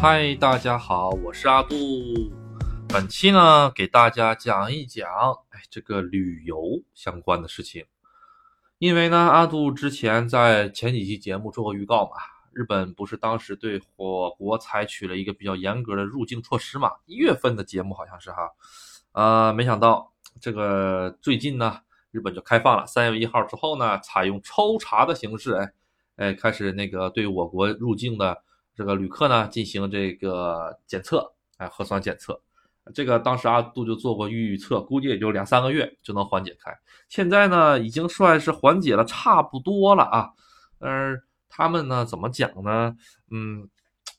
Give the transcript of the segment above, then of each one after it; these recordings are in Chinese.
嗨，大家好，我是阿杜。本期呢，给大家讲一讲，哎，这个旅游相关的事情。因为呢，阿杜之前在前几期节目做过预告嘛，日本不是当时对我国采取了一个比较严格的入境措施嘛？一月份的节目好像是哈，呃，没想到这个最近呢，日本就开放了，三月一号之后呢，采用抽查的形式，哎，哎，开始那个对我国入境的。这个旅客呢进行这个检测，哎，核酸检测，这个当时阿杜就做过预测，估计也就两三个月就能缓解开。现在呢，已经算是缓解了差不多了啊。嗯，他们呢怎么讲呢？嗯，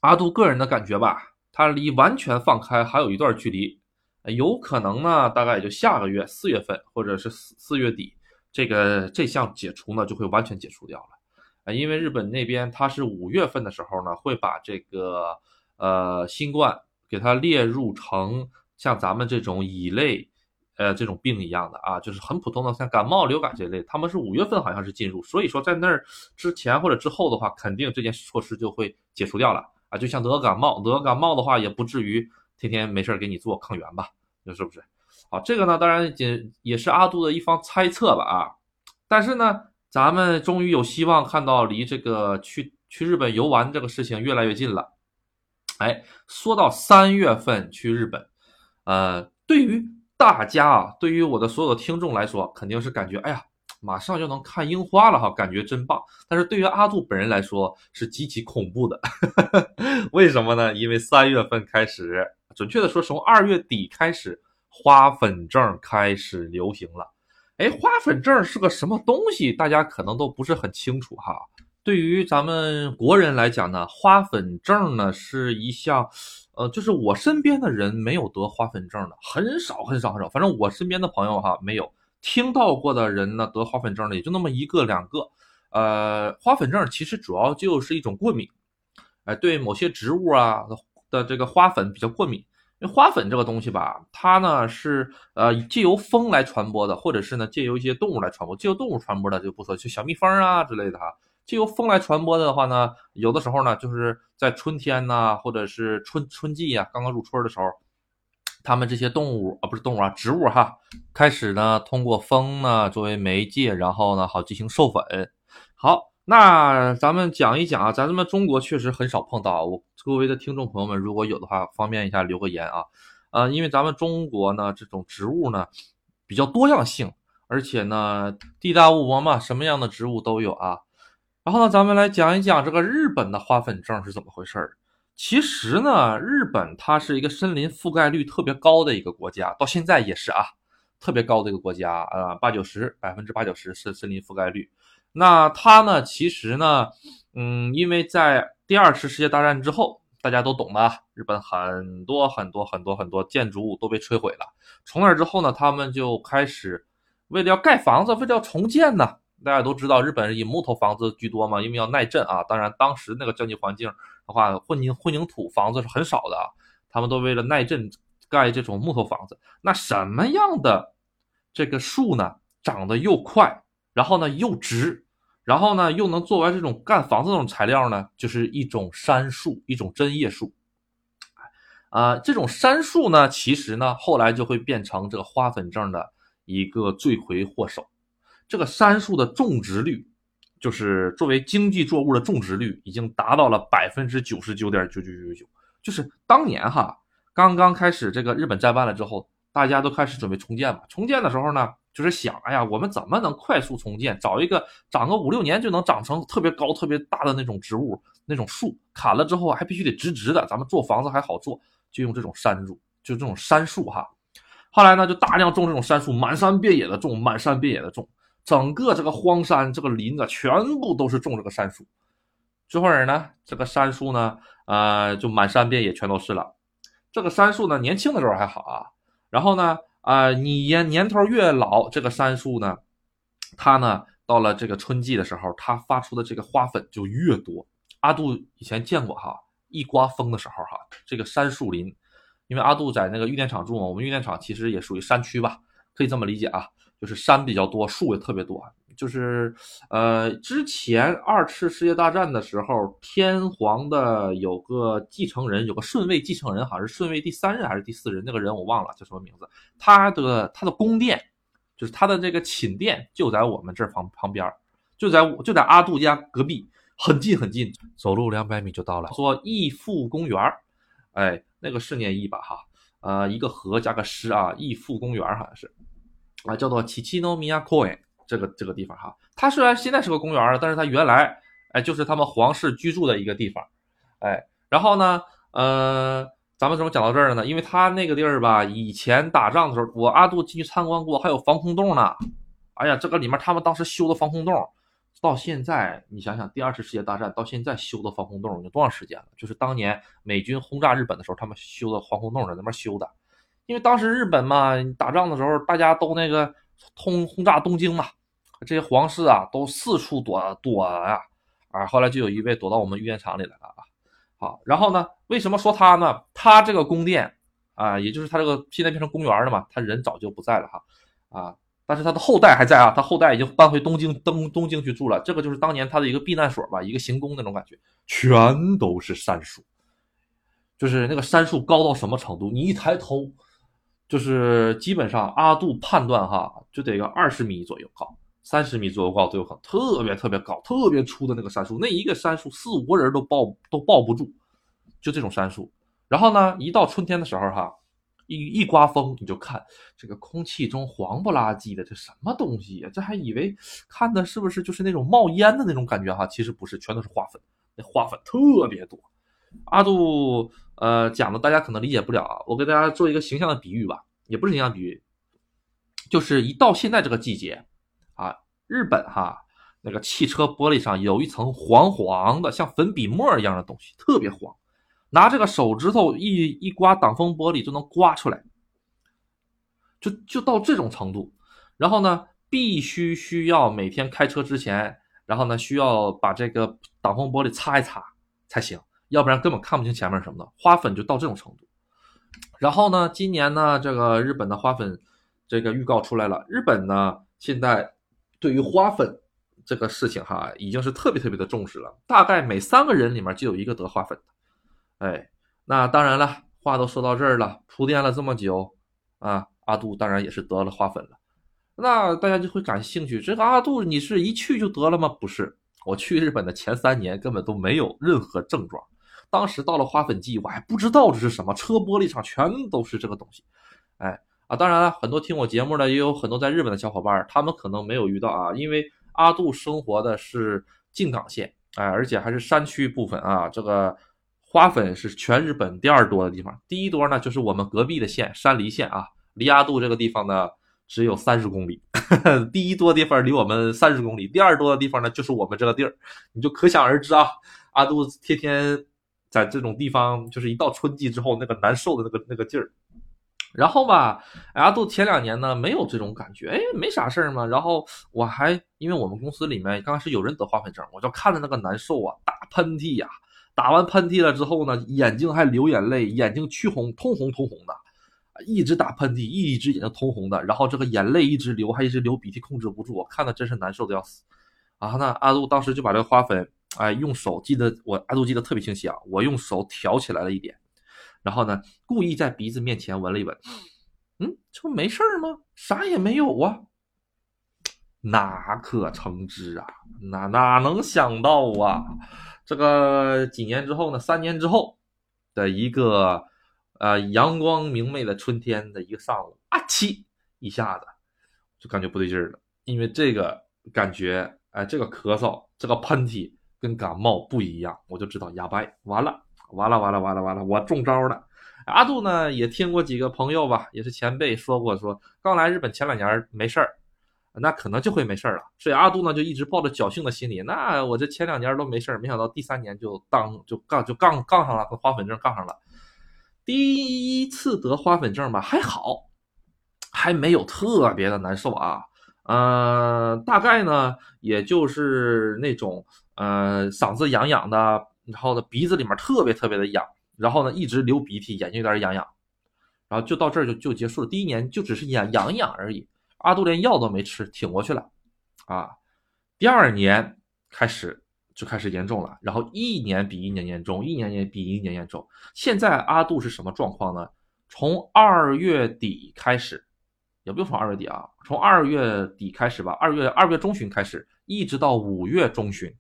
阿杜个人的感觉吧，他离完全放开还有一段距离，有可能呢，大概也就下个月四月份或者是四四月底，这个这项解除呢就会完全解除掉了。啊因为日本那边它是五月份的时候呢，会把这个呃新冠给它列入成像咱们这种乙类呃这种病一样的啊，就是很普通的像感冒、流感这类，他们是五月份好像是进入，所以说在那儿之前或者之后的话，肯定这件措施就会解除掉了啊。就像得感冒，得感冒的话也不至于天天没事给你做抗原吧，你说是不是？好，这个呢当然仅也是阿杜的一方猜测吧啊，但是呢。咱们终于有希望看到离这个去去日本游玩这个事情越来越近了。哎，说到三月份去日本，呃，对于大家啊，对于我的所有的听众来说，肯定是感觉哎呀，马上就能看樱花了哈，感觉真棒。但是对于阿杜本人来说，是极其恐怖的。为什么呢？因为三月份开始，准确的说，从二月底开始，花粉症开始流行了。哎，花粉症是个什么东西？大家可能都不是很清楚哈。对于咱们国人来讲呢，花粉症呢是一项，呃，就是我身边的人没有得花粉症的很少很少很少。反正我身边的朋友哈没有听到过的人呢得花粉症的也就那么一个两个。呃，花粉症其实主要就是一种过敏，哎，对某些植物啊的这个花粉比较过敏。因为花粉这个东西吧，它呢是呃借由风来传播的，或者是呢借由一些动物来传播。借由动物传播的就不说，就小蜜蜂啊之类的哈。借由风来传播的话呢，有的时候呢就是在春天呐，或者是春春季呀，刚刚入春的时候，它们这些动物啊不是动物啊，植物哈，开始呢通过风呢作为媒介，然后呢好进行授粉。好。那咱们讲一讲啊，咱们中国确实很少碰到。我各位的听众朋友们，如果有的话，方便一下留个言啊。呃，因为咱们中国呢，这种植物呢比较多样性，而且呢地大物博嘛，什么样的植物都有啊。然后呢，咱们来讲一讲这个日本的花粉症是怎么回事儿。其实呢，日本它是一个森林覆盖率特别高的一个国家，到现在也是啊，特别高的一个国家啊，八九十百分之八九十是森林覆盖率。那它呢？其实呢，嗯，因为在第二次世界大战之后，大家都懂的，日本很多很多很多很多建筑物都被摧毁了。从那之后呢，他们就开始为了要盖房子，为了要重建呢。大家都知道，日本以木头房子居多嘛，因为要耐震啊。当然，当时那个经济环境的话，混凝混凝土房子是很少的啊，他们都为了耐震盖这种木头房子。那什么样的这个树呢，长得又快？然后呢，又直，然后呢，又能作为这种干房子这种材料呢，就是一种杉树，一种针叶树。啊，这种杉树呢，其实呢，后来就会变成这个花粉症的一个罪魁祸首。这个杉树的种植率，就是作为经济作物的种植率，已经达到了百分之九十九点九九九九九。就是当年哈，刚刚开始这个日本战败了之后，大家都开始准备重建嘛。重建的时候呢。就是想，哎呀，我们怎么能快速重建？找一个长个五六年就能长成特别高、特别大的那种植物、那种树，砍了之后还必须得直直的，咱们做房子还好做，就用这种杉树，就这种杉树哈。后来呢，就大量种这种杉树，满山遍野的种，满山遍野的种，整个这个荒山、这个林子全部都是种这个杉树。这会儿呢，这个杉树呢，呃，就满山遍野全都是了。这个杉树呢，年轻的时候还好啊，然后呢。啊，你年年头越老，这个杉树呢，它呢到了这个春季的时候，它发出的这个花粉就越多。阿杜以前见过哈，一刮风的时候哈，这个杉树林，因为阿杜在那个玉电厂住嘛，我们玉电厂其实也属于山区吧，可以这么理解啊，就是山比较多，树也特别多。就是呃，之前二次世界大战的时候，天皇的有个继承人，有个顺位继承人，好像是顺位第三任还是第四任，那个人我忘了叫什么名字。他的他的宫殿，就是他的这个寝殿，就在我们这儿旁旁边，就在就在阿杜家隔壁，很近很近，走路两百米就到了。说义父公园儿哎，那个是念义吧哈，呃，一个和加个师啊，义父公园好像是。啊，叫做奇奇诺米亚公园，这个这个地方哈，它虽然现在是个公园但是它原来哎就是他们皇室居住的一个地方，哎，然后呢，呃，咱们怎么讲到这儿了呢？因为它那个地儿吧，以前打仗的时候，我阿杜进去参观过，还有防空洞呢。哎呀，这个里面他们当时修的防空洞，到现在你想想，第二次世界大战到现在修的防空洞有多长时间了？就是当年美军轰炸日本的时候，他们修的防空洞在那边修的。因为当时日本嘛，打仗的时候大家都那个通轰炸东京嘛，这些皇室啊都四处躲躲呀，啊，后来就有一位躲到我们御烟厂里来了啊。好，然后呢，为什么说他呢？他这个宫殿啊，也就是他这个现在变成公园了嘛，他人早就不在了哈，啊，但是他的后代还在啊，他后代已经搬回东京东东京去住了，这个就是当年他的一个避难所吧，一个行宫那种感觉，全都是杉树，就是那个杉树高到什么程度？你一抬头。就是基本上阿杜判断哈，就得个二十米左右高，三十米左右高都有可能，特别特别高、特别粗的那个杉树，那一个杉树四五个人都抱都抱不住，就这种杉树。然后呢，一到春天的时候哈，一一刮风，你就看这个空气中黄不拉几的，这什么东西呀？这还以为看的是不是就是那种冒烟的那种感觉哈？其实不是，全都是花粉，那花粉特别多。阿杜。呃，讲的大家可能理解不了啊，我给大家做一个形象的比喻吧，也不是形象比喻，就是一到现在这个季节，日本哈那个汽车玻璃上有一层黄黄的像粉笔沫一样的东西，特别黄，拿这个手指头一一刮挡风玻璃就能刮出来，就就到这种程度。然后呢，必须需要每天开车之前，然后呢需要把这个挡风玻璃擦一擦才行。要不然根本看不清前面什么的，花粉就到这种程度。然后呢，今年呢，这个日本的花粉这个预告出来了。日本呢，现在对于花粉这个事情哈，已经是特别特别的重视了。大概每三个人里面就有一个得花粉的。哎，那当然了，话都说到这儿了，铺垫了这么久啊，阿杜当然也是得了花粉了。那大家就会感兴趣，这个阿杜你是一去就得了吗？不是，我去日本的前三年根本都没有任何症状。当时到了花粉季，我还不知道这是什么，车玻璃上全都是这个东西，哎啊，当然了，很多听我节目的也有很多在日本的小伙伴，他们可能没有遇到啊，因为阿杜生活的是静冈县，哎，而且还是山区部分啊，这个花粉是全日本第二多的地方，第一多呢就是我们隔壁的县山梨县啊，离阿杜这个地方呢只有三十公里，第一多的地方离我们三十公里，第二多的地方呢就是我们这个地儿，你就可想而知啊，阿杜天天。在这种地方，就是一到春季之后，那个难受的那个那个劲儿。然后吧，阿杜前两年呢没有这种感觉，哎，没啥事儿嘛。然后我还因为我们公司里面刚开始有人得花粉症，我就看着那个难受啊，打喷嚏呀，打完喷嚏了之后呢，眼睛还流眼泪，眼睛黢红，通红通红的，一直打喷嚏，一只眼睛通红的，然后这个眼泪一直流，还一直流鼻涕，控制不住，我看的真是难受的要死。啊，那阿杜当时就把这个花粉。哎，用手记得我阿杜记得特别清晰啊！我用手挑起来了一点，然后呢，故意在鼻子面前闻了一闻，嗯，这不没事吗？啥也没有啊！哪可成知啊？哪哪能想到啊？这个几年之后呢？三年之后的一个呃阳光明媚的春天的一个上午，啊嚏一下子就感觉不对劲儿了，因为这个感觉，哎，这个咳嗽，这个喷嚏。跟感冒不一样，我就知道哑巴完了，完了，完了，完了，完了，我中招了。阿杜呢也听过几个朋友吧，也是前辈说过，说刚来日本前两年没事儿，那可能就会没事儿了。所以阿杜呢就一直抱着侥幸的心理，那我这前两年都没事儿，没想到第三年就当就杠就杠杠上了，跟花粉症杠上了。第一次得花粉症吧还好，还没有特别的难受啊，呃，大概呢也就是那种。呃，嗓子痒痒的，然后呢，鼻子里面特别特别的痒，然后呢，一直流鼻涕，眼睛有点痒痒，然后就到这儿就就结束了。第一年就只是痒痒痒而已。阿杜连药都没吃，挺过去了，啊，第二年开始就开始严重了，然后一年比一年严重，一年也比一年严重。现在阿杜是什么状况呢？从二月底开始，也不用从二月底啊，从二月底开始吧，二月二月中旬开始，一直到五月中旬，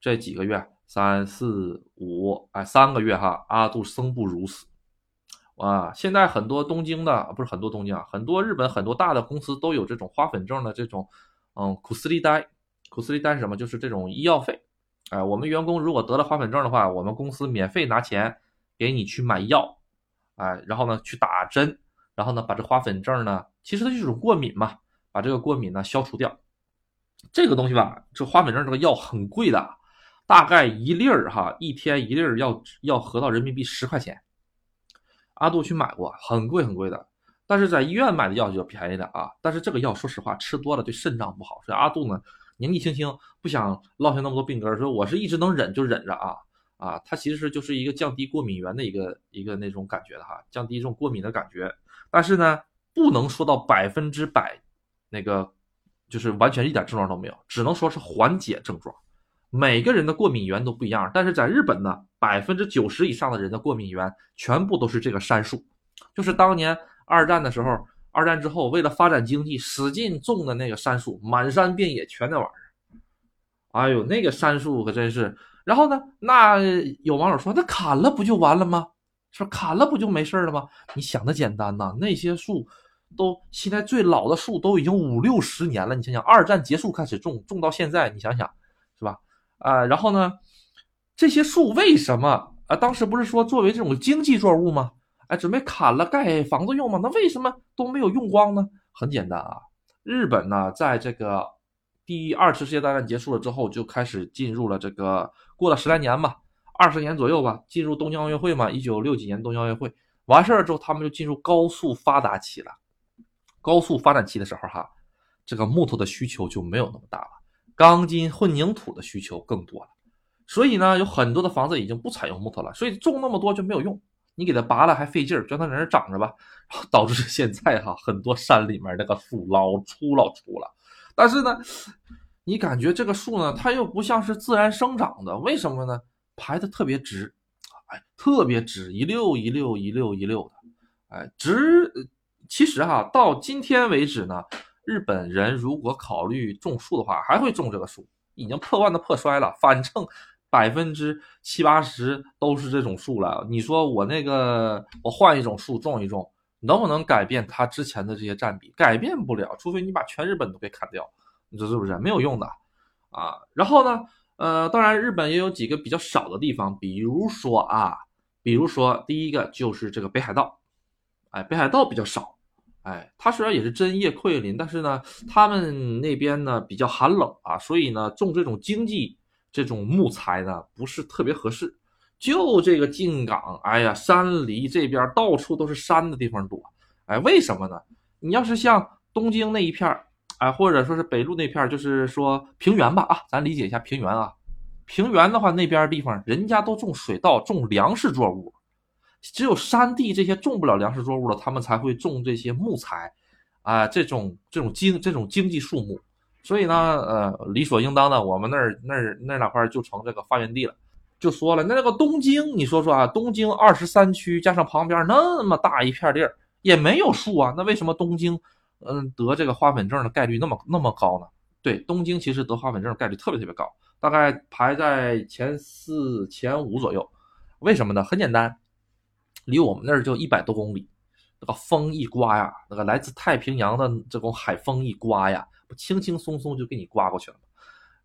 这几个月，三四五，哎，三个月哈，阿杜生不如死。啊，现在很多东京的不是很多东京啊，很多日本很多大的公司都有这种花粉症的这种，嗯，苦斯利呆，苦斯利呆是什么？就是这种医药费。哎，我们员工如果得了花粉症的话，我们公司免费拿钱给你去买药，哎，然后呢去打针，然后呢把这花粉症呢，其实它就是过敏嘛，把这个过敏呢消除掉。这个东西吧，这花粉症这个药很贵的，大概一粒儿哈，一天一粒儿要要合到人民币十块钱。阿杜去买过，很贵很贵的，但是在医院买的药就便宜的啊。但是这个药说实话吃多了对肾脏不好，所以阿杜呢年纪轻轻不想落下那么多病根，所以我是一直能忍就忍着啊啊。它其实就是一个降低过敏源的一个一个那种感觉的哈，降低这种过敏的感觉。但是呢不能说到百分之百那个就是完全一点症状都没有，只能说是缓解症状。每个人的过敏源都不一样，但是在日本呢，百分之九十以上的人的过敏源全部都是这个杉树，就是当年二战的时候，二战之后为了发展经济使劲种的那个杉树，满山遍野全那玩意儿。哎呦，那个杉树可真是。然后呢，那有网友说，那砍了不就完了吗？说砍了不就没事了吗？你想的简单呐，那些树都现在最老的树都已经五六十年了，你想想，二战结束开始种，种到现在，你想想，是吧？啊，然后呢，这些树为什么啊？当时不是说作为这种经济作物吗？哎，准备砍了盖房子用吗？那为什么都没有用光呢？很简单啊，日本呢，在这个第二次世界大战结束了之后，就开始进入了这个过了十来年吧，二十年左右吧，进入东京奥运会嘛，一九六几年东京奥运会完事儿之后，他们就进入高速发达期了。高速发展期的时候哈，这个木头的需求就没有那么大了。钢筋混凝土的需求更多了，所以呢，有很多的房子已经不采用木头了，所以种那么多就没有用，你给它拔了还费劲儿，让它在那长着吧，导致现在哈很多山里面那个树老粗老粗了。但是呢，你感觉这个树呢，它又不像是自然生长的，为什么呢？排的特别直，哎，特别直，一溜一溜一溜一溜的，哎，直。其实哈，到今天为止呢。日本人如果考虑种树的话，还会种这个树，已经破万的破摔了。反正 百分之七八十都是这种树了。你说我那个，我换一种树种一种，能不能改变它之前的这些占比？改变不了，除非你把全日本都给砍掉，你说是不是？没有用的啊。然后呢，呃，当然日本也有几个比较少的地方，比如说啊，比如说第一个就是这个北海道，哎，北海道比较少。哎，它虽然也是针叶阔叶林，但是呢，他们那边呢比较寒冷啊，所以呢，种这种经济这种木材呢不是特别合适。就这个进港，哎呀，山梨这边到处都是山的地方多。哎，为什么呢？你要是像东京那一片儿，哎，或者说是北陆那片，就是说平原吧，啊，咱理解一下平原啊。平原的话，那边地方人家都种水稻，种粮食作物。只有山地这些种不了粮食作物的，他们才会种这些木材，啊，这种这种经这种经济树木，所以呢，呃，理所应当的，我们那儿那儿那那块就成这个发源地了。就说了，那那个东京，你说说啊，东京二十三区加上旁边那么大一片地儿，也没有树啊，那为什么东京，嗯，得这个花粉症的概率那么那么高呢？对，东京其实得花粉症概率特别特别高，大概排在前四前五左右。为什么呢？很简单。离我们那儿就一百多公里，那个风一刮呀，那个来自太平洋的这种海风一刮呀，不轻轻松松就给你刮过去了，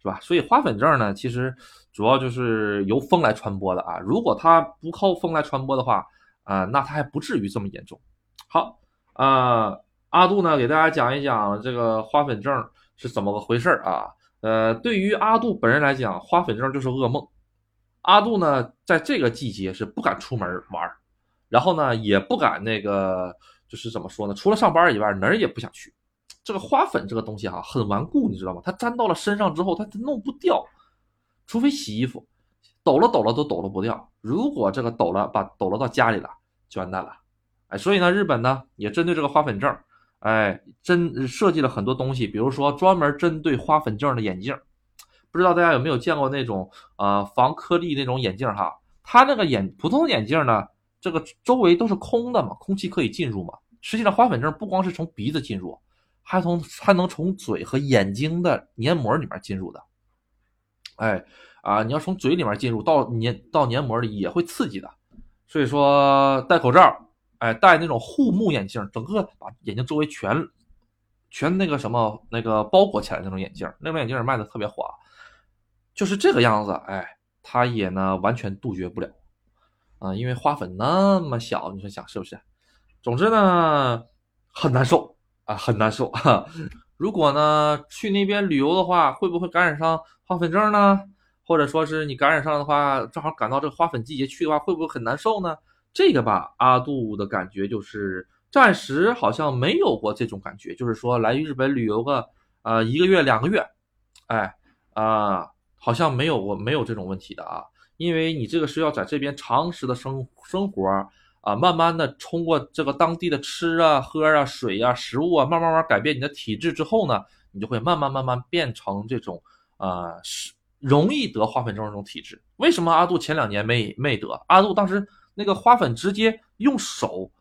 是吧？所以花粉症呢，其实主要就是由风来传播的啊。如果它不靠风来传播的话，啊，那它还不至于这么严重。好，啊，阿杜呢给大家讲一讲这个花粉症是怎么个回事啊？呃，对于阿杜本人来讲，花粉症就是噩梦。阿杜呢，在这个季节是不敢出门玩。然后呢，也不敢那个，就是怎么说呢？除了上班以外，哪儿也不想去。这个花粉这个东西哈，很顽固，你知道吗？它粘到了身上之后，它它弄不掉，除非洗衣服，抖了抖了都抖了不掉。如果这个抖了，把抖了到家里了，就完蛋了。哎，所以呢，日本呢也针对这个花粉症，哎，针设计了很多东西，比如说专门针对花粉症的眼镜，不知道大家有没有见过那种呃防颗粒那种眼镜哈？它那个眼普通的眼镜呢，这个周围都是空的嘛，空气可以进入嘛。实际上花粉症不光是从鼻子进入，还从还能从嘴和眼睛的黏膜里面进入的。哎啊，你要从嘴里面进入到黏到黏膜里也会刺激的。所以说戴口罩，哎，戴那种护目眼镜，整个把眼睛周围全全那个什么那个包裹起来那种眼镜，那种眼镜卖的特别火，就是这个样子，哎，它也呢完全杜绝不了啊，因为花粉那么小，你说想是不是？总之呢很难受啊，很难受。如果呢去那边旅游的话，会不会感染上花粉症呢？或者说是你感染上的话，正好赶到这个花粉季节去的话，会不会很难受呢？这个吧，阿杜的感觉就是暂时好像没有过这种感觉，就是说来日本旅游个呃一个月两个月，哎啊，好像没有过没有这种问题的啊，因为你这个是要在这边长时的生生活啊，慢慢的通过这个当地的吃啊、喝啊、水啊、食物啊，慢慢慢改变你的体质之后呢，你就会慢慢慢慢变成这种啊是。容易得花粉症这种体质，为什么阿杜前两年没没得？阿杜当时那个花粉直接用手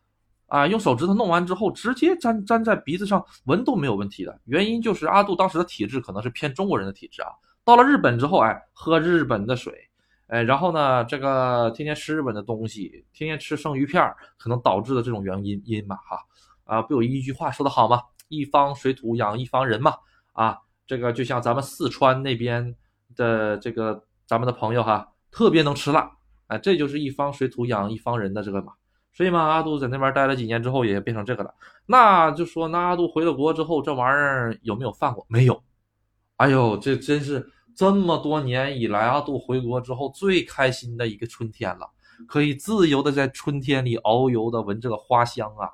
啊，用手指头弄完之后，直接粘粘在鼻子上闻都没有问题的。原因就是阿杜当时的体质可能是偏中国人的体质啊。到了日本之后，哎，喝日本的水，哎，然后呢，这个天天吃日本的东西，天天吃生鱼片，可能导致的这种原因因吧，哈啊，不有一句话说得好吗？一方水土养一方人嘛，啊，这个就像咱们四川那边。的这个咱们的朋友哈，特别能吃辣，哎，这就是一方水土养一方人的这个嘛。所以嘛，阿杜在那边待了几年之后，也变成这个了。那就说，那阿杜回了国之后，这玩意儿有没有犯过？没有。哎呦，这真是这么多年以来，阿杜回国之后最开心的一个春天了，可以自由的在春天里遨游的闻这个花香啊，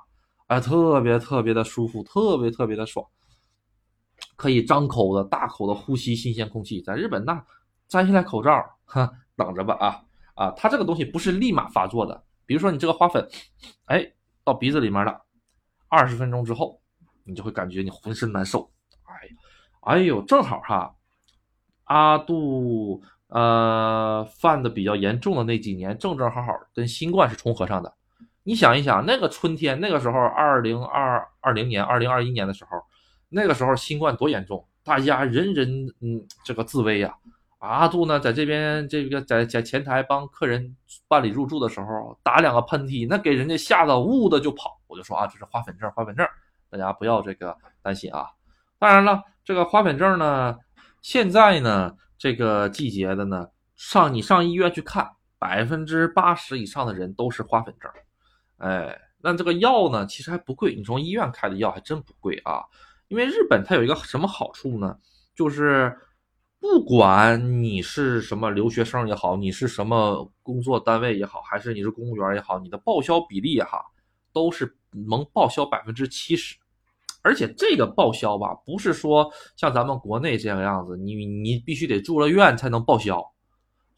哎，特别特别的舒服，特别特别的爽。可以张口的大口的呼吸新鲜空气，在日本那摘下来口罩，哈，等着吧啊啊！它这个东西不是立马发作的，比如说你这个花粉，哎，到鼻子里面了，二十分钟之后，你就会感觉你浑身难受，哎，哎呦，正好哈，阿杜呃犯的比较严重的那几年，正正好好跟新冠是重合上的。你想一想，那个春天，那个时候，二零二二零年、二零二一年的时候。那个时候新冠多严重，大家人人嗯这个自危呀。阿杜呢在这边这个在在前台帮客人办理入住的时候打两个喷嚏，那给人家吓得呜的就跑。我就说啊，这是花粉症，花粉症，大家不要这个担心啊。当然了，这个花粉症呢，现在呢这个季节的呢，上你上医院去看，百分之八十以上的人都是花粉症。哎，那这个药呢其实还不贵，你从医院开的药还真不贵啊。因为日本它有一个什么好处呢？就是不管你是什么留学生也好，你是什么工作单位也好，还是你是公务员也好，你的报销比例哈都是能报销百分之七十。而且这个报销吧，不是说像咱们国内这个样子，你你必须得住了院才能报销，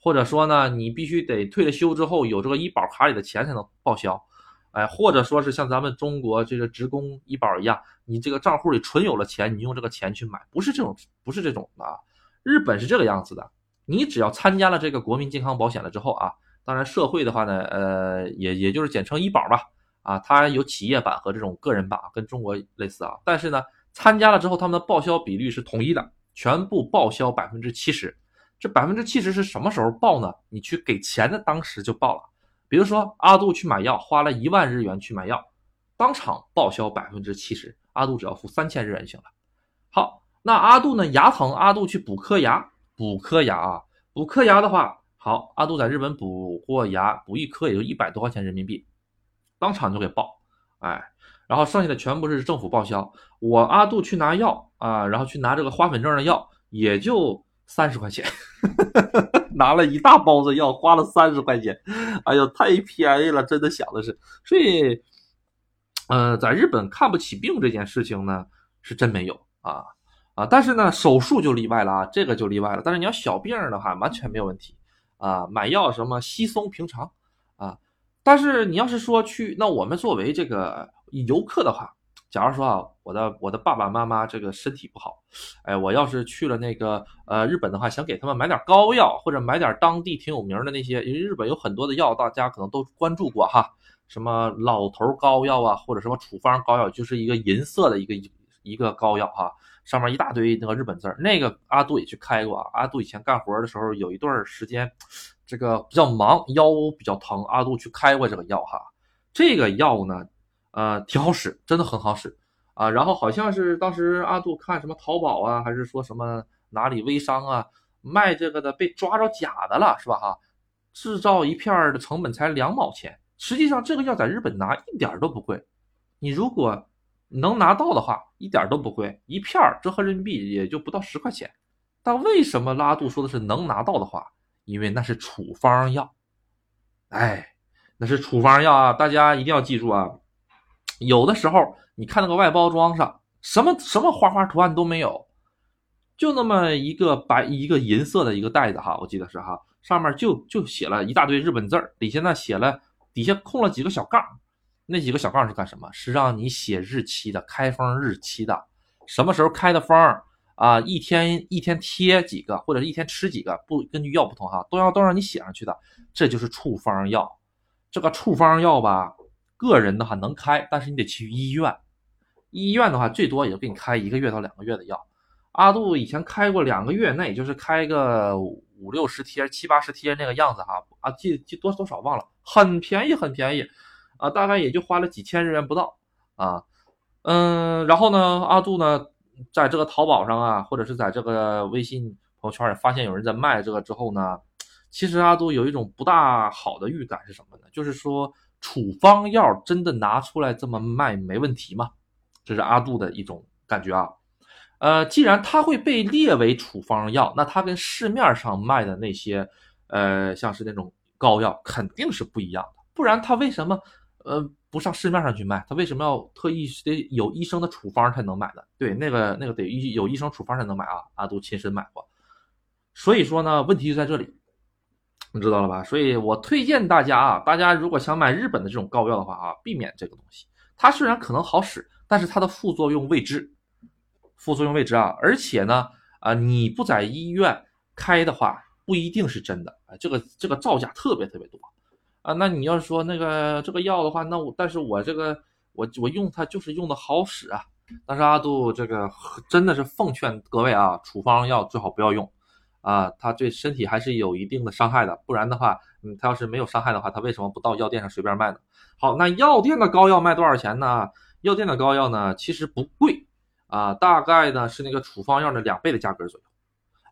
或者说呢，你必须得退了休之后有这个医保卡里的钱才能报销。哎，或者说是像咱们中国这个职工医保一样，你这个账户里存有了钱，你用这个钱去买，不是这种，不是这种的啊。日本是这个样子的，你只要参加了这个国民健康保险了之后啊，当然社会的话呢，呃，也也就是简称医保吧，啊，它有企业版和这种个人版，跟中国类似啊。但是呢，参加了之后，他们的报销比率是统一的，全部报销百分之七十。这百分之七十是什么时候报呢？你去给钱的当时就报了。比如说阿杜去买药，花了一万日元去买药，当场报销百分之七十，阿杜只要付三千日元就行了。好，那阿杜呢？牙疼，阿杜去补颗牙，补颗牙啊，补颗牙的话，好，阿杜在日本补过牙，补一颗也就一百多块钱人民币，当场就给报，哎，然后剩下的全部是政府报销。我阿杜去拿药啊，然后去拿这个花粉症的药，也就三十块钱。拿了一大包子药，花了三十块钱，哎呦，太便宜了，真的想的是，所以，呃，在日本看不起病这件事情呢，是真没有啊啊，但是呢，手术就例外了啊，这个就例外了。但是你要小病的话，完全没有问题啊，买药什么稀松平常。但是你要是说去，那我们作为这个游客的话，假如说啊，我的我的爸爸妈妈这个身体不好，哎，我要是去了那个呃日本的话，想给他们买点膏药，或者买点当地挺有名的那些，因为日本有很多的药，大家可能都关注过哈，什么老头膏药啊，或者什么处方膏药，就是一个银色的一个一个膏药哈，上面一大堆那个日本字儿，那个阿杜也去开过啊，阿杜以前干活的时候有一段时间，这个比较忙，腰比较疼，阿杜去开过这个药哈，这个药呢。呃，挺好使，真的很好使啊。然后好像是当时阿杜看什么淘宝啊，还是说什么哪里微商啊，卖这个的被抓着假的了，是吧？哈，制造一片的成本才两毛钱，实际上这个药在日本拿一点都不贵。你如果能拿到的话，一点都不贵，一片折合人民币也就不到十块钱。但为什么拉杜说的是能拿到的话？因为那是处方药，哎，那是处方药啊，大家一定要记住啊。有的时候，你看那个外包装上，什么什么花花图案都没有，就那么一个白一个银色的一个袋子哈，我记得是哈，上面就就写了一大堆日本字儿，底下呢写了底下空了几个小杠，那几个小杠是干什么？是让你写日期的，开封日期的，什么时候开的封啊？一天一天贴几个，或者一天吃几个，不根据药不同哈，都要都让你写上去的，这就是处方药。这个处方药吧。个人的话能开，但是你得去医院。医院的话，最多也就给你开一个月到两个月的药。阿杜以前开过两个月，那也就是开个五六十贴、七八十贴那个样子哈。啊，记记多多少忘了，很便宜，很便宜啊，大概也就花了几千日元不到啊。嗯，然后呢，阿杜呢，在这个淘宝上啊，或者是在这个微信朋友圈里发现有人在卖这个之后呢，其实阿杜有一种不大好的预感是什么呢？就是说。处方药真的拿出来这么卖没问题吗？这是阿杜的一种感觉啊。呃，既然它会被列为处方药，那它跟市面上卖的那些，呃，像是那种膏药肯定是不一样的。不然它为什么呃不上市面上去卖？它为什么要特意得有医生的处方才能买的？对，那个那个得医有医生处方才能买啊。阿杜亲身买过，所以说呢，问题就在这里。你知道了吧？所以我推荐大家啊，大家如果想买日本的这种膏药的话啊，避免这个东西。它虽然可能好使，但是它的副作用未知，副作用未知啊。而且呢，啊，你不在医院开的话，不一定是真的啊。这个这个造假特别特别多啊。那你要是说那个这个药的话，那我但是我这个我我用它就是用的好使啊。但是阿杜这个真的是奉劝各位啊，处方药最好不要用。啊，它对身体还是有一定的伤害的，不然的话，嗯，它要是没有伤害的话，它为什么不到药店上随便卖呢？好，那药店的膏药卖多少钱呢？药店的膏药呢，其实不贵啊，大概呢是那个处方药的两倍的价格左右。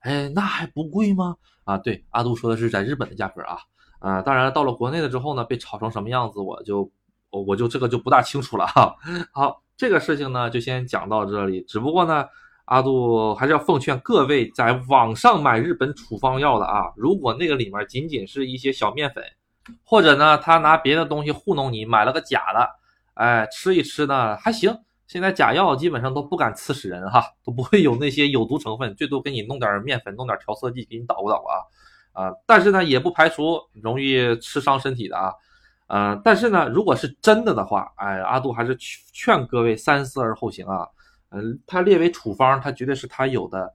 哎，那还不贵吗？啊，对，阿杜说的是在日本的价格啊，啊，当然到了国内了之后呢，被炒成什么样子，我就我我就这个就不大清楚了哈。好，这个事情呢就先讲到这里，只不过呢。阿杜还是要奉劝各位在网上买日本处方药的啊，如果那个里面仅仅是一些小面粉，或者呢他拿别的东西糊弄你，买了个假的，哎，吃一吃呢还行。现在假药基本上都不敢刺死人哈，都不会有那些有毒成分，最多给你弄点面粉，弄点调色剂给你捣鼓捣鼓啊啊。但是呢也不排除容易吃伤身体的啊，呃，但是呢如果是真的的话，哎，阿杜还是劝各位三思而后行啊。嗯，它列为处方，它绝对是它有的，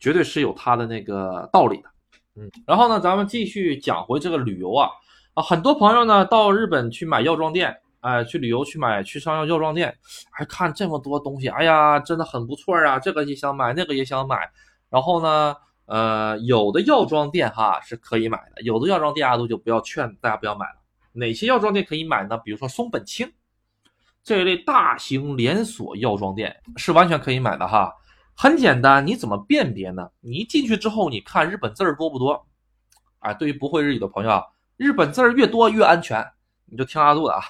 绝对是有它的那个道理的。嗯，然后呢，咱们继续讲回这个旅游啊啊，很多朋友呢到日本去买药妆店，哎，去旅游去买去上药药妆店，还看这么多东西，哎呀，真的很不错啊，这个也想买，那个也想买。然后呢，呃，有的药妆店哈是可以买的，有的药妆店阿杜就不要劝大家不要买了。哪些药妆店可以买呢？比如说松本清。这一类大型连锁药妆店是完全可以买的哈，很简单，你怎么辨别呢？你一进去之后，你看日本字儿多不多？哎，对于不会日语的朋友啊，日本字儿越多越安全，你就听阿杜的啊，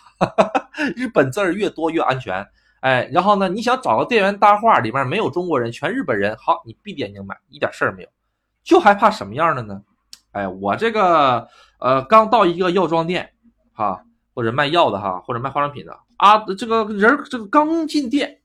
日本字儿越多越安全。哎，然后呢，你想找个店员搭话，里面没有中国人，全日本人，好，你闭着眼睛买，一点事儿没有，就害怕什么样的呢？哎，我这个呃，刚到一个药妆店，哈。或者卖药的哈，或者卖化妆品的啊，这个人这个刚进店，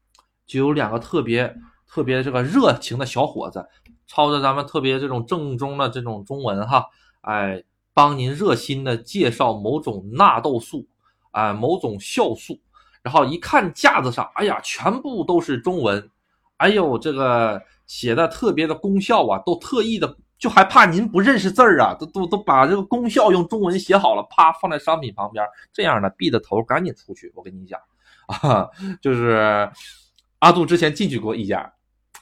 就有两个特别特别这个热情的小伙子，操着咱们特别这种正宗的这种中文哈，哎，帮您热心的介绍某种纳豆素，啊，某种酵素，然后一看架子上，哎呀，全部都是中文，哎呦，这个写的特别的功效啊，都特意的，就还怕您不认识字儿啊，都都都把这个功效用中文写好了，啪放在商品旁边，这样的闭着头赶紧出去。我跟你讲 啊，就是阿杜之前进去过一家，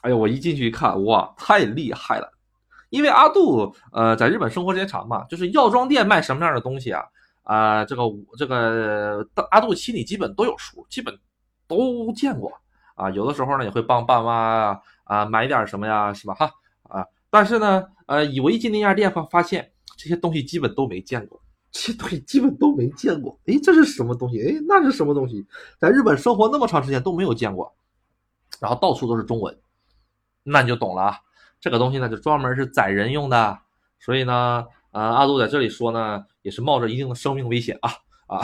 哎呦，我一进去一看，哇，太厉害了。因为阿杜呃在日本生活时间长嘛，就是药妆店卖什么样的东西啊啊，这个这个阿杜心里基本都有数，基本都见过啊。有的时候呢也会帮爸妈啊买点什么呀，是吧哈啊？但是呢呃，以为进那家店发发现这些东西基本都没见过，这些东西基本都没见过。哎，这是什么东西？哎，那是什么东西？在日本生活那么长时间都没有见过，然后到处都是中文，那你就懂了啊。这个东西呢，就专门是宰人用的，所以呢，呃，阿杜在这里说呢，也是冒着一定的生命危险啊啊！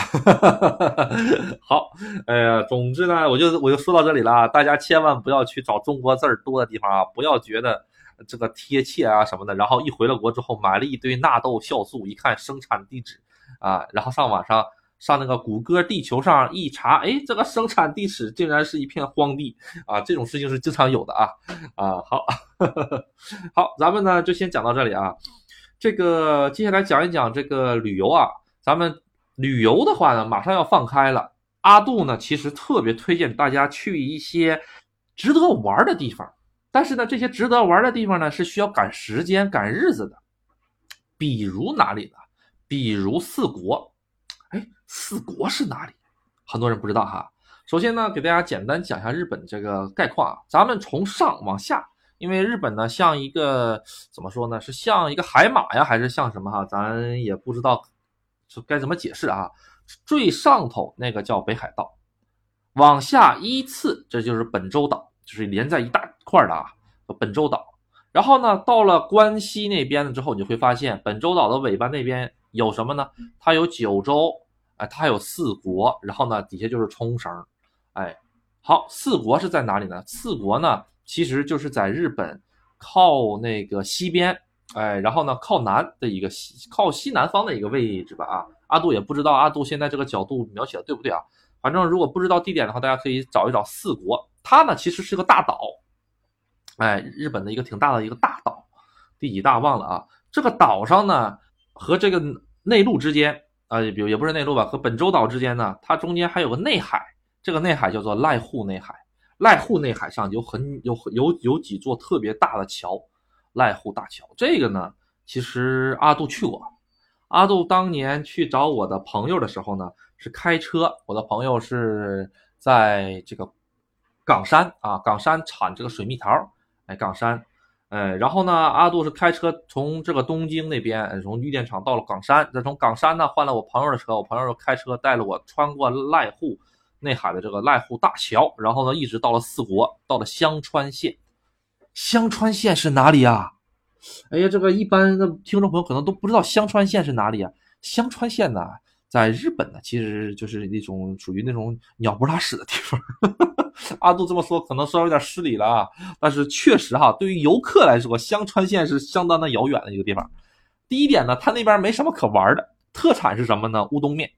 好，哎呀，总之呢，我就我就说到这里了，大家千万不要去找中国字儿多的地方啊，不要觉得这个贴切啊什么的，然后一回了国之后买了一堆纳豆酵素，一看生产地址啊，然后上网上。上那个谷歌地球上一查，哎，这个生产地址竟然是一片荒地啊！这种事情是经常有的啊啊！好，好，咱们呢就先讲到这里啊。这个接下来讲一讲这个旅游啊。咱们旅游的话呢，马上要放开了。阿杜呢，其实特别推荐大家去一些值得玩的地方，但是呢，这些值得玩的地方呢，是需要赶时间、赶日子的。比如哪里呢？比如四国。哎，四国是哪里？很多人不知道哈。首先呢，给大家简单讲一下日本这个概况啊。咱们从上往下，因为日本呢像一个怎么说呢？是像一个海马呀，还是像什么哈？咱也不知道该怎么解释啊。最上头那个叫北海道，往下依次这就是本州岛，就是连在一大块的啊，本州岛。然后呢，到了关西那边了之后，你会发现本州岛的尾巴那边。有什么呢？它有九州，哎，它还有四国，然后呢，底下就是冲绳，哎，好，四国是在哪里呢？四国呢，其实就是在日本靠那个西边，哎，然后呢，靠南的一个西，靠西南方的一个位置吧。啊，阿杜也不知道阿杜现在这个角度描写的对不对啊？反正如果不知道地点的话，大家可以找一找四国。它呢，其实是个大岛，哎，日本的一个挺大的一个大岛，第几大忘了啊？这个岛上呢。和这个内陆之间啊，比如也不是内陆吧，和本州岛之间呢，它中间还有个内海，这个内海叫做濑户内海。濑户内海上有很有有有几座特别大的桥，濑户大桥。这个呢，其实阿杜去过。阿杜当年去找我的朋友的时候呢，是开车。我的朋友是在这个冈山啊，冈山产这个水蜜桃，哎，冈山。哎，然后呢，阿杜是开车从这个东京那边，从绿电厂到了冈山，再从冈山呢换了我朋友的车，我朋友开车带了我穿过濑户内海的这个濑户大桥，然后呢一直到了四国，到了香川县。香川县是哪里啊？哎呀，这个一般的听众朋友可能都不知道香川县是哪里啊？香川县呢，在日本呢，其实就是那种属于那种鸟不拉屎的地方。阿杜这么说可能稍微有点失礼了啊，但是确实哈，对于游客来说，香川县是相当的遥远的一个地方。第一点呢，它那边没什么可玩的，特产是什么呢？乌冬面。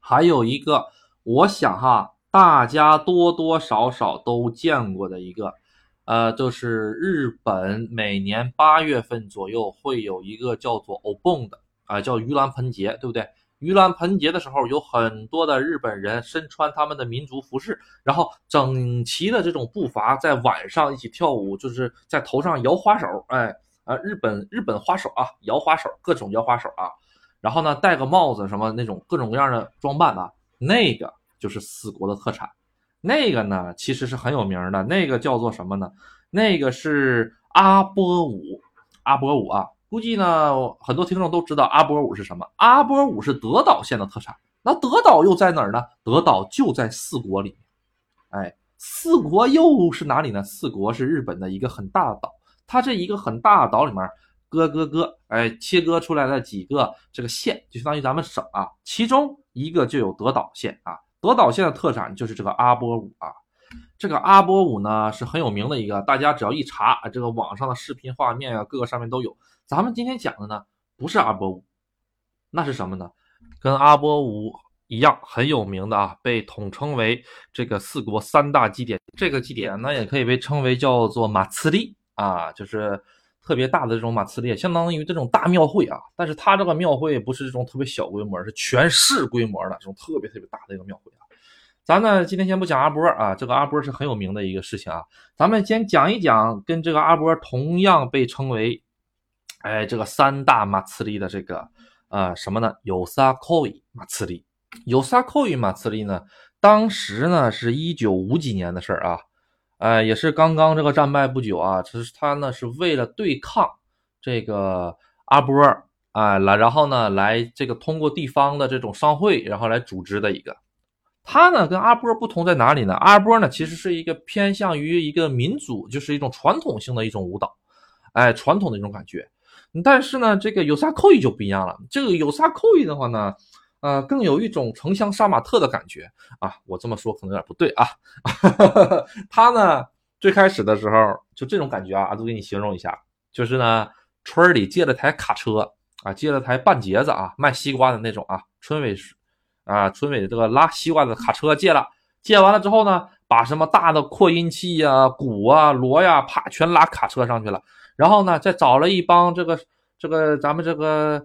还有一个，我想哈，大家多多少少都见过的一个，呃，就是日本每年八月份左右会有一个叫做 Obon 的啊，叫盂兰盆节，对不对？盂兰盆节的时候，有很多的日本人身穿他们的民族服饰，然后整齐的这种步伐，在晚上一起跳舞，就是在头上摇花手，哎，啊，日本日本花手啊，摇花手，各种摇花手啊，然后呢，戴个帽子，什么那种各种各样的装扮啊，那个就是四国的特产，那个呢，其实是很有名的，那个叫做什么呢？那个是阿波舞，阿波舞啊。估计呢，很多听众都知道阿波舞是什么。阿波舞是德岛县的特产。那德岛又在哪儿呢？德岛就在四国里面。哎，四国又是哪里呢？四国是日本的一个很大的岛。它这一个很大的岛里面，割割割，哎，切割出来了几个这个县，就相当于咱们省啊。其中一个就有德岛县啊。德岛县的特产就是这个阿波舞啊。这个阿波舞呢是很有名的一个，大家只要一查，这个网上的视频画面啊，各个上面都有。咱们今天讲的呢不是阿波舞，那是什么呢？跟阿波舞一样很有名的啊，被统称为这个四国三大祭典。这个祭典呢，也可以被称为叫做马刺利啊，就是特别大的这种马刺列，相当于这种大庙会啊。但是它这个庙会不是这种特别小规模，是全市规模的这种特别特别大的一个庙会啊。咱呢今天先不讲阿波啊，这个阿波是很有名的一个事情啊。咱们先讲一讲跟这个阿波同样被称为，哎，这个三大马次利的这个呃什么呢？有萨科伊马次利。有萨科伊马茨利呢？当时呢是一九五几年的事儿啊，呃，也是刚刚这个战败不久啊。这是他呢是为了对抗这个阿波啊来，然后呢来这个通过地方的这种商会，然后来组织的一个。他呢跟阿波不同在哪里呢？阿波呢其实是一个偏向于一个民族，就是一种传统性的一种舞蹈，哎，传统的一种感觉。但是呢，这个有萨扣伊就不一样了。这个有萨扣伊的话呢？呃，更有一种城乡杀马特的感觉啊！我这么说可能有点不对啊。他呢，最开始的时候就这种感觉啊，阿杜给你形容一下，就是呢，村里借了台卡车啊，借了台半截子啊，卖西瓜的那种啊，村委啊，村委这个拉西瓜的卡车借了，借完了之后呢，把什么大的扩音器呀、鼓啊、锣呀，啪，全拉卡车上去了，然后呢，再找了一帮这个这个咱们这个。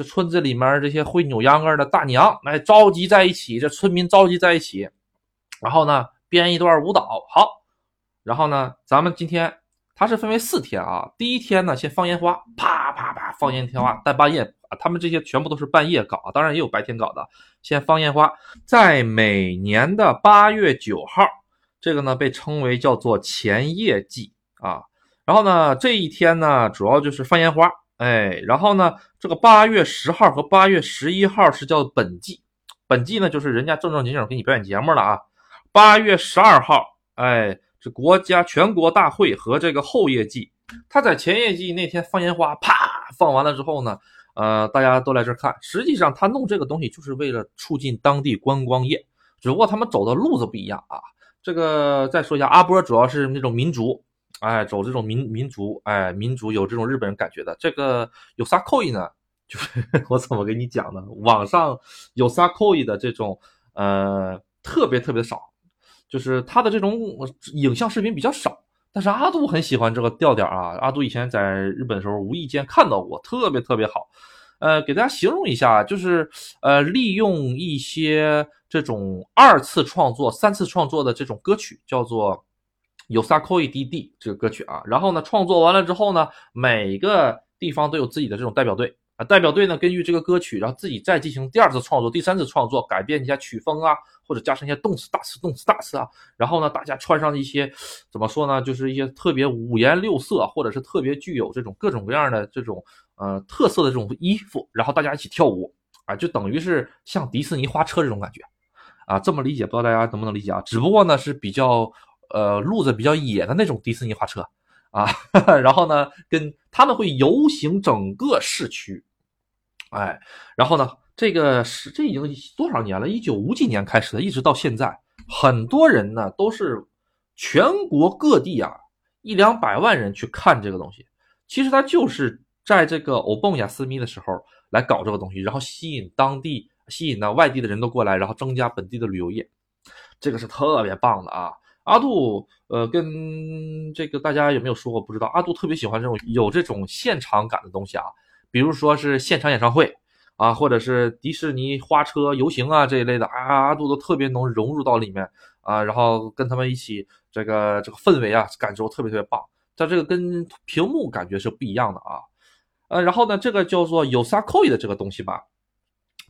这村子里面这些会扭秧歌的大娘来召集在一起，这村民召集在一起，然后呢编一段舞蹈。好，然后呢咱们今天它是分为四天啊。第一天呢先放烟花，啪啪啪放烟花，在半夜啊，他们这些全部都是半夜搞，当然也有白天搞的。先放烟花，在每年的八月九号，这个呢被称为叫做前夜祭啊。然后呢这一天呢主要就是放烟花。哎，然后呢，这个八月十号和八月十一号是叫本季，本季呢就是人家正正经经给你表演节目了啊。八月十二号，哎，这国家全国大会和这个后夜祭，他在前夜祭那天放烟花，啪放完了之后呢，呃，大家都来这看。实际上他弄这个东西就是为了促进当地观光业，只不过他们走的路子不一样啊。这个再说一下，阿波主要是那种民族。哎，走这种民民族，哎，民族有这种日本人感觉的。这个有啥扣意呢？就是 我怎么给你讲呢？网上有啥扣意的这种，呃，特别特别少，就是他的这种影像视频比较少。但是阿杜很喜欢这个调调啊。阿杜以前在日本的时候无意间看到过，特别特别好。呃，给大家形容一下，就是呃，利用一些这种二次创作、三次创作的这种歌曲，叫做。有萨扣伊 D D 这个歌曲啊，然后呢，创作完了之后呢，每个地方都有自己的这种代表队啊，代表队呢根据这个歌曲，然后自己再进行第二次创作、第三次创作，改变一下曲风啊，或者加上一些动词大词、动词大词啊，然后呢，大家穿上一些怎么说呢，就是一些特别五颜六色，或者是特别具有这种各种各样的这种呃特色的这种衣服，然后大家一起跳舞啊，就等于是像迪士尼花车这种感觉啊，这么理解不知道大家能不能理解啊？只不过呢是比较。呃，路子比较野的那种迪士尼花车啊，然后呢，跟他们会游行整个市区，哎，然后呢，这个是这已经多少年了？一九五几年开始的，一直到现在，很多人呢都是全国各地啊，一两百万人去看这个东西。其实他就是在这个欧蹦雅斯密的时候来搞这个东西，然后吸引当地、吸引到外地的人都过来，然后增加本地的旅游业，这个是特别棒的啊。阿杜，呃，跟这个大家有没有说过？不知道。阿杜特别喜欢这种有这种现场感的东西啊，比如说是现场演唱会啊，或者是迪士尼花车游行啊这一类的啊，阿杜都特别能融入到里面啊，然后跟他们一起这个这个氛围啊，感受特别特别棒。在这个跟屏幕感觉是不一样的啊，呃，然后呢，这个叫做有萨扣伊的这个东西吧，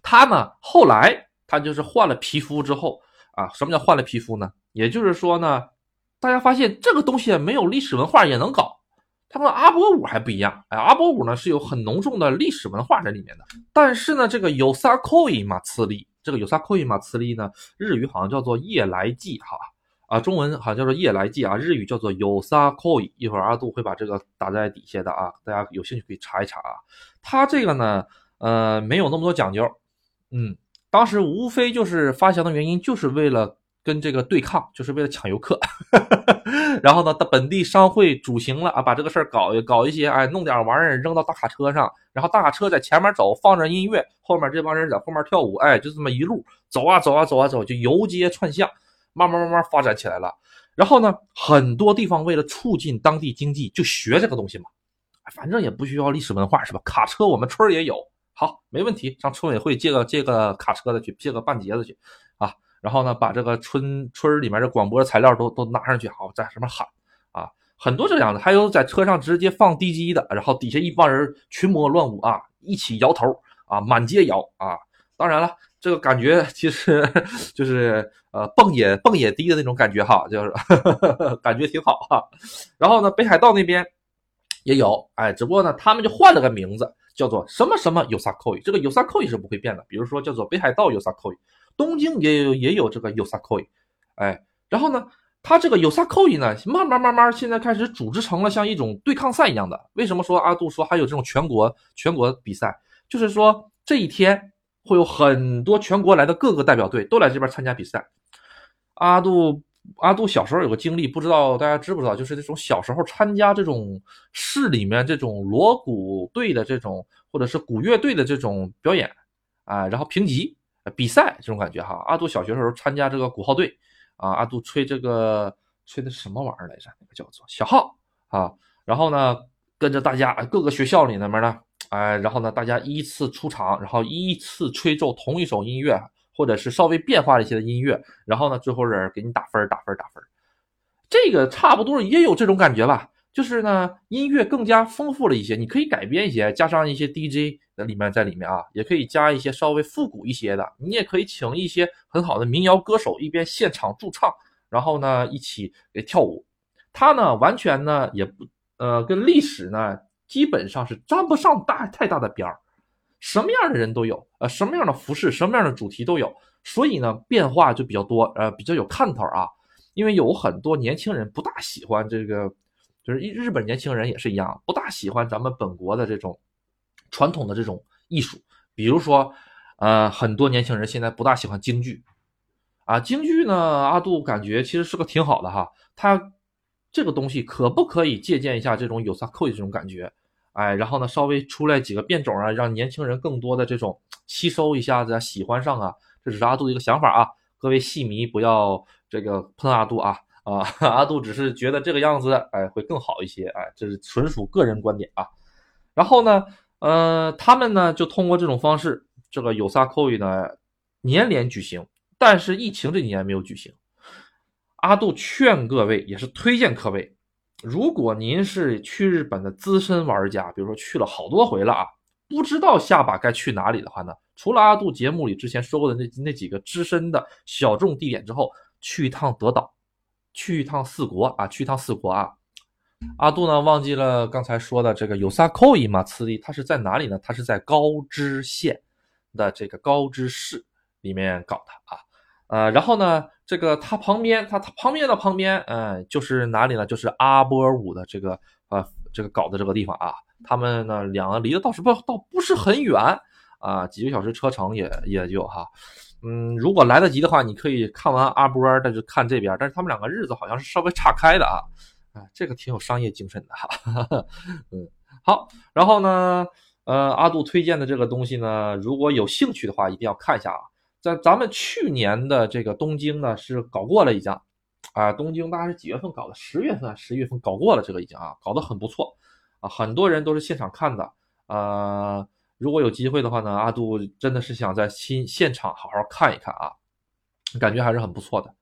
它呢后来它就是换了皮肤之后。啊，什么叫换了皮肤呢？也就是说呢，大家发现这个东西没有历史文化也能搞，他们阿波舞还不一样。哎，阿波舞呢是有很浓重的历史文化在里面的。但是呢，这个有萨扣伊马茨利，这个有萨扣伊马茨利呢，日语好像叫做夜来祭哈，啊，中文好像叫做夜来祭啊，日语叫做有萨扣伊。一会儿阿杜会把这个打在底下的啊，大家有兴趣可以查一查啊。它这个呢，呃，没有那么多讲究，嗯。当时无非就是发祥的原因，就是为了跟这个对抗，就是为了抢游客。然后呢，到本地商会主行了啊，把这个事儿搞搞一些，哎，弄点玩意儿扔到大卡车上，然后大卡车在前面走，放着音乐，后面这帮人在后面跳舞，哎，就这么一路走啊走啊走啊走，就游街串巷，慢慢慢慢发展起来了。然后呢，很多地方为了促进当地经济，就学这个东西嘛，反正也不需要历史文化是吧？卡车我们村儿也有，好，没问题，上村委会借个借个卡车的去，借个半截子去。然后呢，把这个村村里面的广播材料都都拿上去，好在上面喊啊，很多这样的，还有在车上直接放地基的，然后底下一帮人群魔乱舞啊，一起摇头啊，满街摇啊。当然了，这个感觉其实就是呃蹦野蹦野迪的那种感觉哈，就是 感觉挺好哈。然后呢，北海道那边也有，哎，只不过呢，他们就换了个名字，叫做什么什么有萨科伊这个有萨科伊是不会变的，比如说叫做北海道有萨科伊。东京也有也有这个 Yosakoi，哎，然后呢，它这个 Yosakoi 呢，慢慢慢慢现在开始组织成了像一种对抗赛一样的。为什么说阿杜说还有这种全国全国比赛？就是说这一天会有很多全国来的各个代表队都来这边参加比赛。阿杜阿杜小时候有个经历，不知道大家知不知道？就是这种小时候参加这种市里面这种锣鼓队的这种或者是鼓乐队的这种表演啊，然后评级。比赛这种感觉哈，阿杜小学时候参加这个鼓号队啊，阿杜吹这个吹的什么玩意儿来着？那个叫做小号啊。然后呢，跟着大家各个学校里那边呢，哎，然后呢，大家依次出场，然后依次吹奏同一首音乐，或者是稍微变化一些的音乐，然后呢，最后人给你打分，打分，打分。这个差不多也有这种感觉吧。就是呢，音乐更加丰富了一些，你可以改编一些，加上一些 DJ 的里面在里面啊，也可以加一些稍微复古一些的，你也可以请一些很好的民谣歌手，一边现场驻唱，然后呢一起给跳舞。它呢完全呢也不呃跟历史呢基本上是沾不上大太大的边儿，什么样的人都有，呃什么样的服饰，什么样的主题都有，所以呢变化就比较多，呃比较有看头啊，因为有很多年轻人不大喜欢这个。就是日日本年轻人也是一样，不大喜欢咱们本国的这种传统的这种艺术。比如说，呃，很多年轻人现在不大喜欢京剧啊。京剧呢，阿杜感觉其实是个挺好的哈。他这个东西可不可以借鉴一下这种有萨扣的这种感觉？哎，然后呢，稍微出来几个变种啊，让年轻人更多的这种吸收一下子，喜欢上啊。这是阿杜的一个想法啊。各位戏迷不要这个喷阿杜啊。啊，阿杜只是觉得这个样子，哎，会更好一些，哎，这是纯属个人观点啊。然后呢，呃，他们呢就通过这种方式，这个有萨扣语呢年年举行，但是疫情这几年没有举行。阿杜劝各位，也是推荐各位，如果您是去日本的资深玩家，比如说去了好多回了啊，不知道下把该去哪里的话呢，除了阿杜节目里之前说过的那那几个资深的小众地点之后，去一趟德岛。去一趟四国啊，去一趟四国啊！阿杜呢忘记了刚才说的这个有萨扣伊马次利，它是在哪里呢？它是在高知县的这个高知市里面搞的啊。呃，然后呢，这个它旁边，它它旁边的旁边，嗯，就是哪里呢？就是阿波舞的这个呃这个搞的这个地方啊。他们呢两个离得倒是不倒不是很远啊，几个小时车程也也就哈。嗯，如果来得及的话，你可以看完阿波，但是看这边，但是他们两个日子好像是稍微岔开的啊，啊，这个挺有商业精神的哈。嗯，好，然后呢，呃，阿杜推荐的这个东西呢，如果有兴趣的话，一定要看一下啊。在咱们去年的这个东京呢，是搞过了已经，啊，东京大概是几月份搞的？十月份、十一月份搞过了，这个已经啊，搞得很不错啊，很多人都是现场看的，呃。如果有机会的话呢，阿杜真的是想在新现场好好看一看啊，感觉还是很不错的。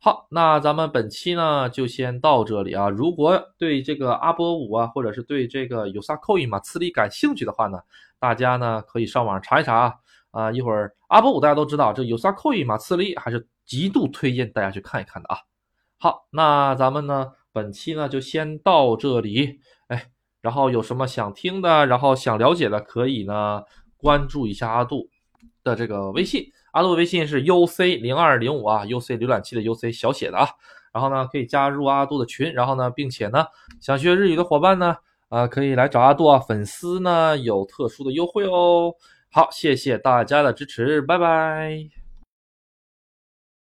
好，那咱们本期呢就先到这里啊。如果对这个阿波舞啊，或者是对这个有萨扣伊马次里感兴趣的话呢，大家呢可以上网查一查啊。啊，一会儿阿波舞大家都知道，这有萨扣伊马次里还是极度推荐大家去看一看的啊。好，那咱们呢本期呢就先到这里，然后有什么想听的，然后想了解的，可以呢关注一下阿杜的这个微信，阿杜的微信是 uc 零二零五啊，uc 浏览器的 uc 小写的啊。然后呢可以加入阿杜的群，然后呢，并且呢想学日语的伙伴呢，啊可以来找阿杜啊，粉丝呢有特殊的优惠哦。好，谢谢大家的支持，拜拜。